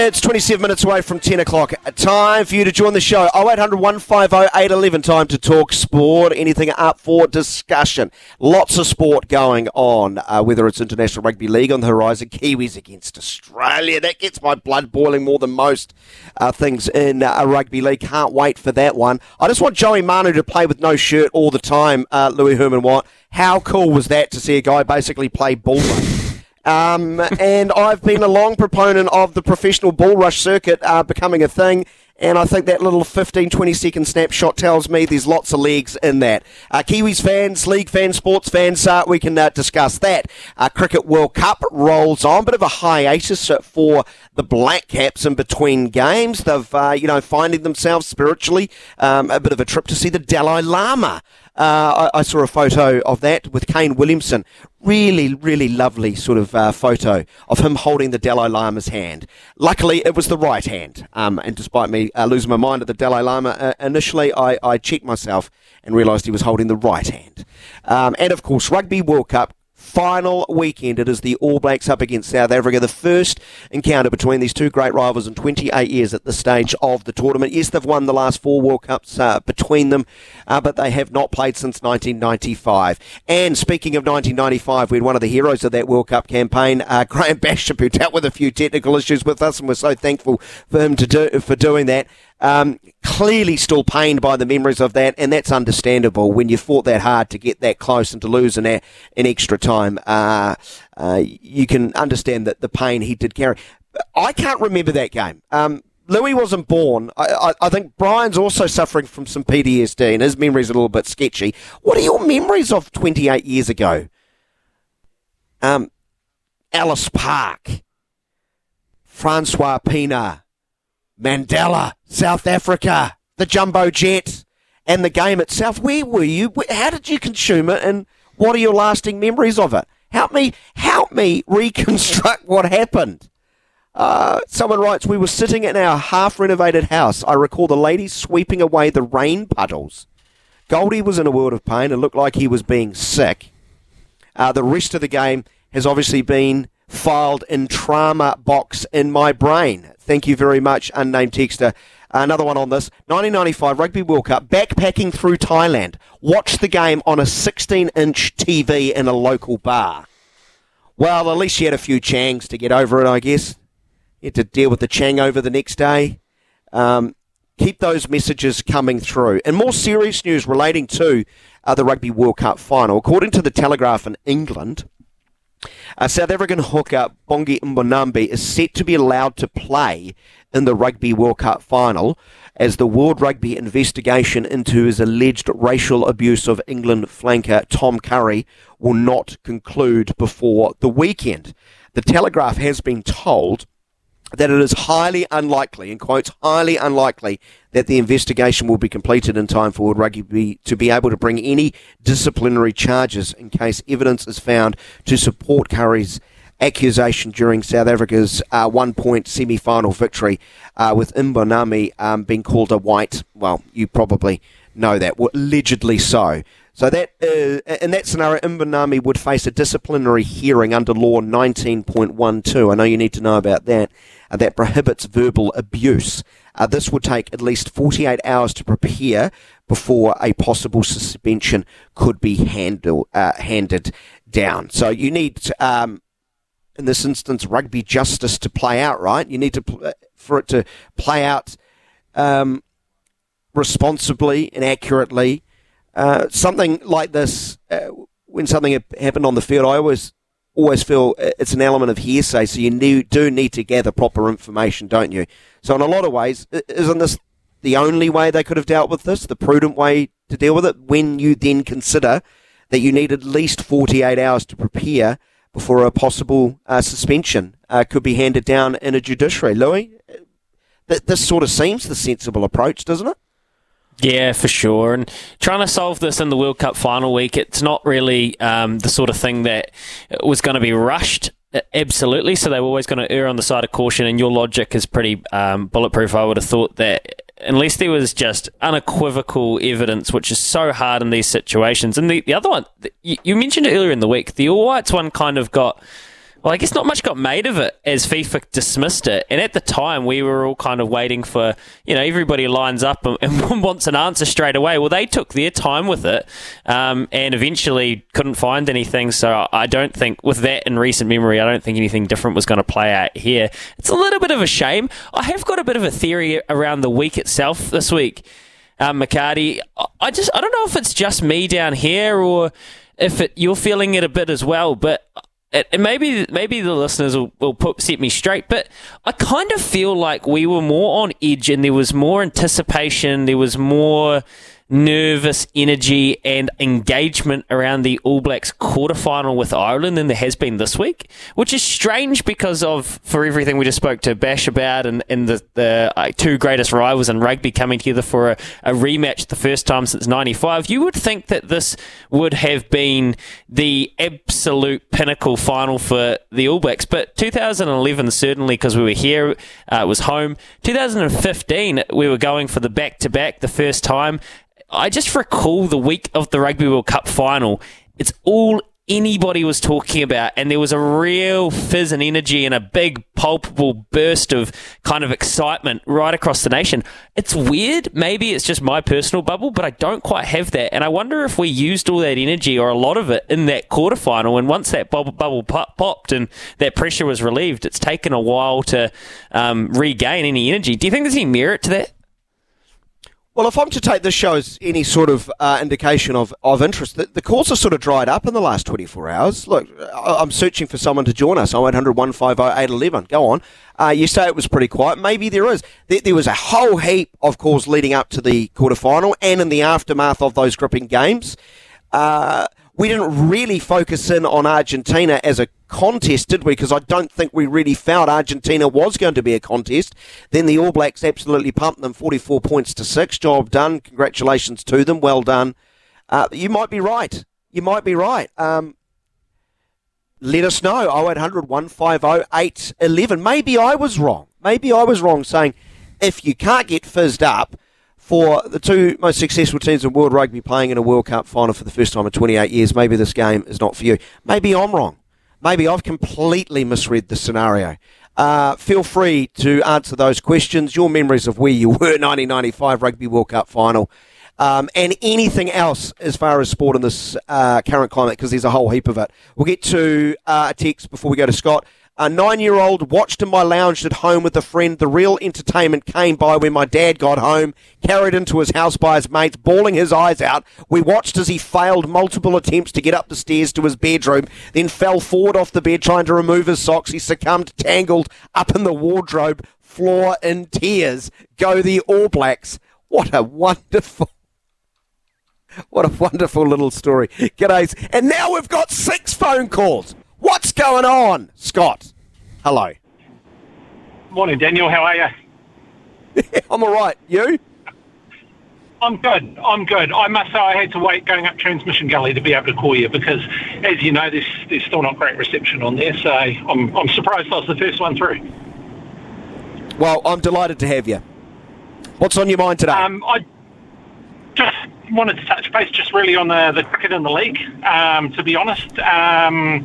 It's 27 minutes away from 10 o'clock. Time for you to join the show. 0800 150 811. Time to talk sport. Anything up for discussion. Lots of sport going on, uh, whether it's International Rugby League on the horizon, Kiwis against Australia. That gets my blood boiling more than most uh, things in uh, rugby league. Can't wait for that one. I just want Joey Manu to play with no shirt all the time, uh, Louis Herman Watt. How cool was that to see a guy basically play ball? Um, and I've been a long proponent of the professional bull rush circuit uh, becoming a thing. And I think that little 15, 20 second snapshot tells me there's lots of legs in that. Uh, Kiwis fans, league fans, sports fans, uh, we can uh, discuss that. Uh, Cricket World Cup rolls on, bit of a hiatus for the Black Caps in between games. They've, uh, you know, finding themselves spiritually, um, a bit of a trip to see the Dalai Lama. Uh, I, I, saw a photo of that with Kane Williamson. Really, really lovely sort of uh, photo of him holding the Dalai Lama's hand. Luckily, it was the right hand. Um, and despite me uh, losing my mind at the Dalai Lama initially, I, I checked myself and realised he was holding the right hand. Um, and of course, Rugby World Cup final weekend. It is the All Blacks up against South Africa, the first encounter between these two great rivals in 28 years at the stage of the tournament. Yes, they've won the last four World Cups uh, between them, uh, but they have not played since 1995. And speaking of 1995, we had one of the heroes of that World Cup campaign, uh, Graham Basham, who dealt with a few technical issues with us, and we're so thankful for him to do for doing that. Um, clearly still pained by the memories of that, and that's understandable when you fought that hard to get that close and to lose in, a, in extra time. Uh, uh, you can understand that the pain he did carry. I can't remember that game. Um, Louis wasn't born. I, I, I, think Brian's also suffering from some PTSD, and his memory's a little bit sketchy. What are your memories of 28 years ago? Um, Ellis Park, Francois Pienaar, Mandela, South Africa, the jumbo jet, and the game itself. Where were you? How did you consume it? And what are your lasting memories of it? Help me, help me reconstruct what happened. Uh, someone writes, we were sitting in our half renovated house. I recall the ladies sweeping away the rain puddles. Goldie was in a world of pain and looked like he was being sick. Uh, the rest of the game has obviously been filed in trauma box in my brain. Thank you very much, unnamed texter. Another one on this 1995 Rugby World Cup, backpacking through Thailand. Watch the game on a 16 inch TV in a local bar. Well, at least you had a few changs to get over it, I guess. You had to deal with the chang over the next day. Um, keep those messages coming through. And more serious news relating to uh, the Rugby World Cup final. According to the Telegraph in England, a South African hooker Bongi Mbonambi is set to be allowed to play in the Rugby World Cup final as the World Rugby investigation into his alleged racial abuse of England flanker Tom Curry will not conclude before the weekend. The Telegraph has been told that it is highly unlikely, in quotes, highly unlikely that the investigation will be completed in time for World Rugby to be able to bring any disciplinary charges in case evidence is found to support Curry's accusation during South Africa's uh, one point semi final victory, uh, with Mbonambi um, being called a white. Well, you probably know that, well, allegedly so. So that uh, in that scenario, Mbonambi would face a disciplinary hearing under Law 19.12. I know you need to know about that. Uh, that prohibits verbal abuse. Uh, this would take at least 48 hours to prepare before a possible suspension could be handle, uh, handed down. So you need, um, in this instance, rugby justice to play out, right? You need to uh, for it to play out um, responsibly and accurately. Uh, something like this, uh, when something happened on the field, I always always feel it's an element of hearsay, so you do need to gather proper information, don't you? So, in a lot of ways, isn't this the only way they could have dealt with this, the prudent way to deal with it, when you then consider that you need at least 48 hours to prepare before a possible uh, suspension uh, could be handed down in a judiciary? Louis, th- this sort of seems the sensible approach, doesn't it? Yeah, for sure. And trying to solve this in the World Cup final week, it's not really um, the sort of thing that was going to be rushed. Absolutely. So they were always going to err on the side of caution. And your logic is pretty um, bulletproof. I would have thought that unless there was just unequivocal evidence, which is so hard in these situations. And the, the other one, you, you mentioned earlier in the week, the All Whites one kind of got well, I guess not much got made of it as FIFA dismissed it. And at the time, we were all kind of waiting for, you know, everybody lines up and, and wants an answer straight away. Well, they took their time with it um, and eventually couldn't find anything. So I don't think, with that in recent memory, I don't think anything different was going to play out here. It's a little bit of a shame. I have got a bit of a theory around the week itself this week, um, McCarty. I just, I don't know if it's just me down here or if it, you're feeling it a bit as well, but and maybe maybe the listeners will, will put, set me straight, but I kind of feel like we were more on edge and there was more anticipation, there was more nervous energy and engagement around the All Blacks quarterfinal with Ireland than there has been this week, which is strange because of for everything we just spoke to Bash about and, and the, the uh, two greatest rivals in rugby coming together for a, a rematch the first time since 95. You would think that this would have been the absolute pinnacle final for the All Blacks, but 2011 certainly because we were here, uh, it was home. 2015 we were going for the back to back the first time I just recall the week of the Rugby World Cup final. It's all anybody was talking about, and there was a real fizz and energy and a big, palpable burst of kind of excitement right across the nation. It's weird. Maybe it's just my personal bubble, but I don't quite have that. And I wonder if we used all that energy or a lot of it in that quarterfinal. And once that bubble, bubble popped and that pressure was relieved, it's taken a while to um, regain any energy. Do you think there's any merit to that? Well, if I'm to take this show as any sort of uh, indication of, of interest, the, the calls have sort of dried up in the last 24 hours. Look, I'm searching for someone to join us. 0800 150 811. Go on. Uh, you say it was pretty quiet. Maybe there is. There, there was a whole heap of calls leading up to the quarterfinal and in the aftermath of those gripping games. Uh, we didn't really focus in on Argentina as a contest, did we? Because I don't think we really felt Argentina was going to be a contest. Then the All Blacks absolutely pumped them 44 points to six. Job done. Congratulations to them. Well done. Uh, you might be right. You might be right. Um, let us know 0800 150 811. Maybe I was wrong. Maybe I was wrong saying if you can't get fizzed up, for the two most successful teams in world rugby playing in a World Cup final for the first time in 28 years, maybe this game is not for you. Maybe I'm wrong. Maybe I've completely misread the scenario. Uh, feel free to answer those questions, your memories of where you were 1995 Rugby World Cup final, um, and anything else as far as sport in this uh, current climate, because there's a whole heap of it. We'll get to uh, a text before we go to Scott. A nine year old watched in my lounge at home with a friend. The real entertainment came by when my dad got home, carried into his house by his mates, bawling his eyes out. We watched as he failed multiple attempts to get up the stairs to his bedroom, then fell forward off the bed trying to remove his socks. He succumbed, tangled up in the wardrobe floor in tears. Go the All Blacks. What a wonderful. What a wonderful little story. G'days. And now we've got six phone calls. What's going on, Scott? Hello. Morning, Daniel. How are you? I'm all right. You? I'm good. I'm good. I must say I had to wait going up Transmission Gully to be able to call you because, as you know, there's, there's still not great reception on there. So I'm, I'm surprised I was the first one through. Well, I'm delighted to have you. What's on your mind today? Um, I just wanted to touch base just really on the, the cricket in the league, um, to be honest. Um,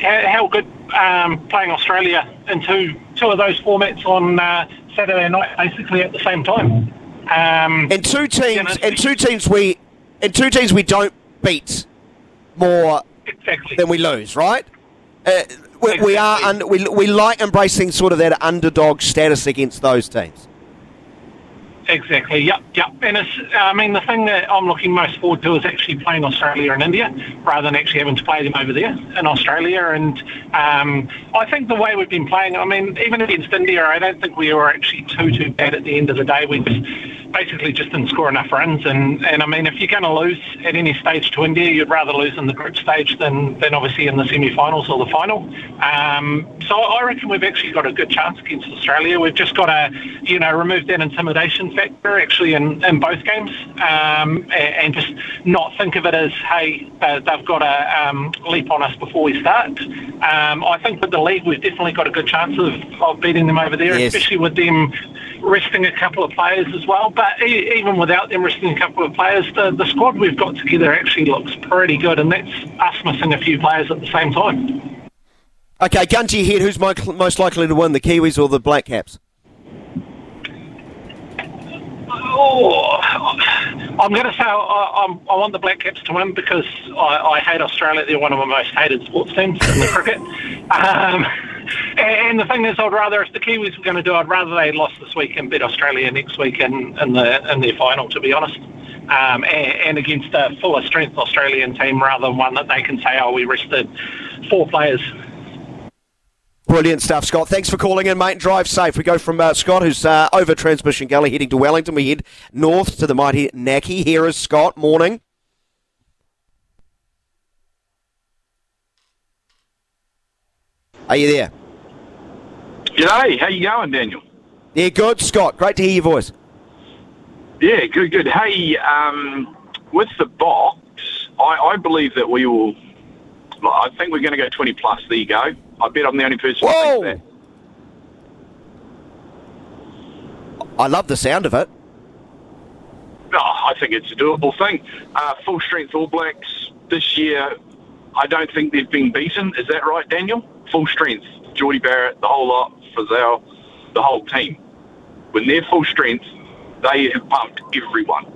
how, how good um, playing Australia in two two of those formats on uh, Saturday night, basically at the same time. Um, and two teams, you know, and two teams we, and two teams we don't beat more exactly. than we lose, right? Uh, we, exactly. we, are un, we, we like embracing sort of that underdog status against those teams. Exactly. Yep. Yep. And it's, I mean, the thing that I'm looking most forward to is actually playing Australia and India rather than actually having to play them over there in Australia. And um, I think the way we've been playing, I mean, even against India, I don't think we were actually too too bad at the end of the day. We just basically just didn't score enough runs. And, and I mean, if you're going to lose at any stage to India, you'd rather lose in the group stage than, than obviously in the semi-finals or the final. Um, so I reckon we've actually got a good chance against Australia. We've just got to, you know, remove that intimidation factor actually in, in both games um, and, and, just not think of it as, hey, uh, they've got to um, leap on us before we start. Um, I think with the league, we've definitely got a good chance of, of beating them over there, yes. especially with them resting a couple of players as well. But even without them resting a couple of players, the, the squad we've got together actually looks pretty good, and that's us missing a few players at the same time. Okay, gun to your head. Who's most likely to win, the Kiwis or the Black Caps? Oh, I'm going to say I, I'm, i want the Black Caps to win because I, I, hate Australia. They're one of my most hated sports teams in the cricket. Um, and, the thing is, I'd rather if the Kiwis were going to do, I'd rather they lost this week and beat Australia next week in, in the in their final. To be honest. Um, and, and, against a fuller strength Australian team rather than one that they can say, oh, we rested four players Brilliant stuff, Scott. Thanks for calling in, mate. Drive safe. We go from uh, Scott, who's uh, over Transmission Gully, heading to Wellington. We head north to the mighty Naki. Here is Scott. Morning. Are you there? G'day. How you going, Daniel? Yeah, good, Scott. Great to hear your voice. Yeah, good, good. Hey, um, with the Boks, I, I believe that we will. I think we're going to go 20 plus. There you go. I bet I'm the only person Whoa. who thinks that. I love the sound of it. Oh, I think it's a doable thing. Uh, full strength All Blacks this year. I don't think they've been beaten. Is that right, Daniel? Full strength. Jordie Barrett, the whole lot, Frizell, the whole team. When they're full strength, they have pumped everyone.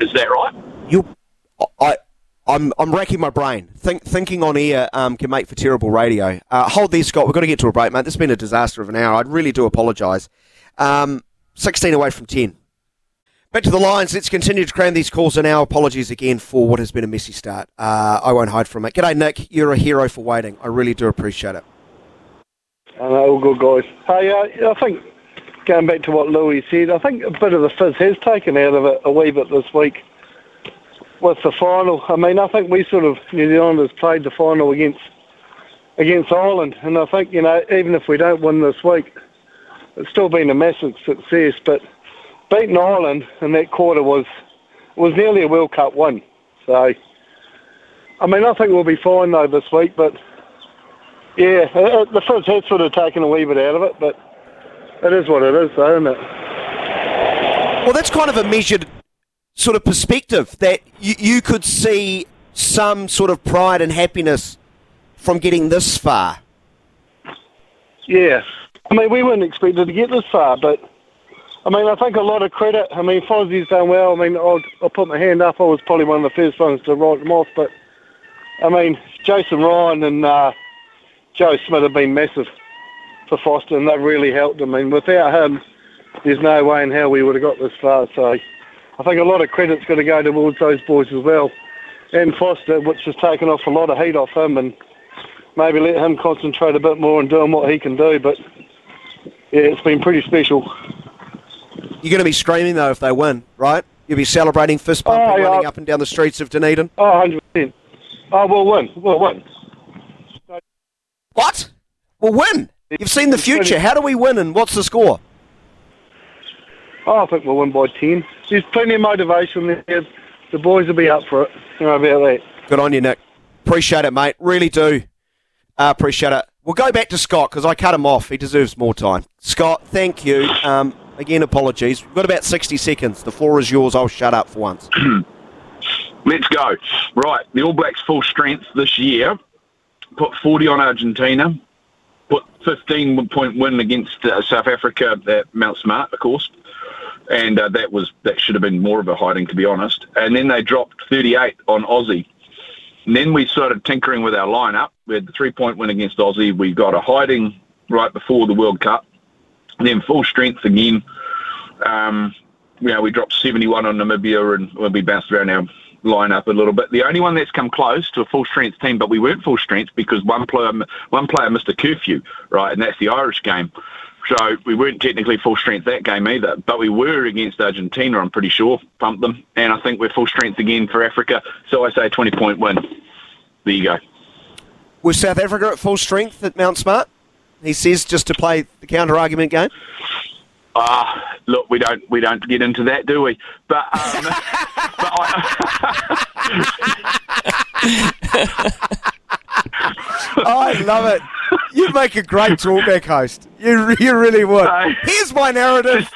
Is that right? You, I, I'm I'm racking my brain. Think, thinking on air um, can make for terrible radio. Uh, hold there, Scott. We've got to get to a break, mate. This has been a disaster of an hour. I really do apologise. Um, 16 away from 10. Back to the Lions. Let's continue to cram these calls in. Our apologies again for what has been a messy start. Uh, I won't hide from it. G'day, Nick. You're a hero for waiting. I really do appreciate it. Know, all good, guys. Hey, uh, I think, going back to what Louis said, I think a bit of the fizz has taken out of it a wee bit this week with the final. I mean, I think we sort of New Zealanders played the final against against Ireland, and I think you know even if we don't win this week, it's still been a massive success. But beating Ireland in that quarter was was nearly a World Cup win. So, I mean, I think we'll be fine though this week. But yeah, uh, uh, the first has sort of taken a wee bit out of it, but it is what it is, though, isn't it? Well, that's kind of a measured sort of perspective that you, you could see some sort of pride and happiness from getting this far. Yeah. I mean, we weren't expected to get this far, but I mean, I think a lot of credit. I mean, Fozzie's done well. I mean, I'll, I'll put my hand up. I was probably one of the first ones to write them off, but I mean, Jason Ryan and uh, Joe Schmidt have been massive for Foster, and they've really helped. I mean, without him, there's no way in hell we would have got this far. So I think a lot of credit's going to go towards those boys as well. And Foster, which has taken off a lot of heat off him and maybe let him concentrate a bit more on doing what he can do. But yeah, it's been pretty special. You're going to be screaming though if they win, right? You'll be celebrating fist pumping, oh, yeah. running up and down the streets of Dunedin. Oh, 100%. Oh, we'll win. We'll win. What? We'll win. You've seen the future. How do we win and what's the score? Oh, I think we'll win by 10. There's plenty of motivation there. The boys will be up for it. You know about that. Good on you, Nick. Appreciate it, mate. Really do. Uh, appreciate it. We'll go back to Scott because I cut him off. He deserves more time. Scott, thank you. Um, again, apologies. We've got about 60 seconds. The floor is yours. I'll shut up for once. Let's go. Right, the All Blacks full strength this year. Put 40 on Argentina. Put 15 point win against uh, South Africa at Mount Smart, of course and uh, that was that should have been more of a hiding, to be honest. And then they dropped 38 on Aussie. And then we started tinkering with our lineup. We had the three point win against Aussie. We got a hiding right before the World Cup. And then full strength again. Um, you know, we dropped 71 on Namibia and we bounced around our lineup a little bit. The only one that's come close to a full strength team, but we weren't full strength because one player one player missed a curfew, right, and that's the Irish game. So we weren't technically full strength that game either, but we were against Argentina, I'm pretty sure, pumped them. And I think we're full strength again for Africa. So I say 20 point win. There you go. Was South Africa at full strength at Mount Smart? He says just to play the counter argument game. Ah, uh, look, we don't we don't get into that, do we? But, um, but I, I love it. You'd make a great talkback host. You, you really would. Here's my narrative.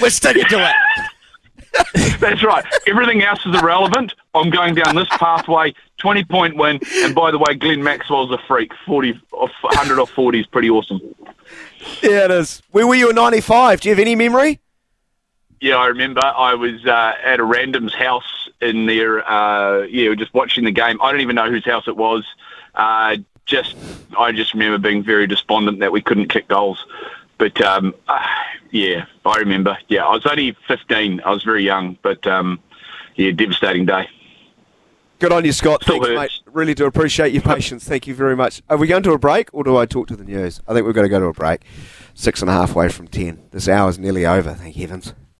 We're sticking to it. That's right. Everything else is irrelevant. I'm going down this pathway. 20 point win. And by the way, Glenn Maxwell's a freak. 40 off 100 off 40 is pretty awesome. Yeah, it is. Where were you in 95? Do you have any memory? Yeah, I remember I was uh, at a random's house in there, uh, yeah, just watching the game. I don't even know whose house it was. Uh, just, I just remember being very despondent that we couldn't kick goals. But um, uh, yeah, I remember. Yeah, I was only 15. I was very young, but um, yeah, devastating day. Good on you, Scott. Still Thanks, hurts. mate. Really do appreciate your patience. Thank you very much. Are we going to a break or do I talk to the news? I think we're going to go to a break. Six and a half away from ten. This hour's nearly over, thank heavens.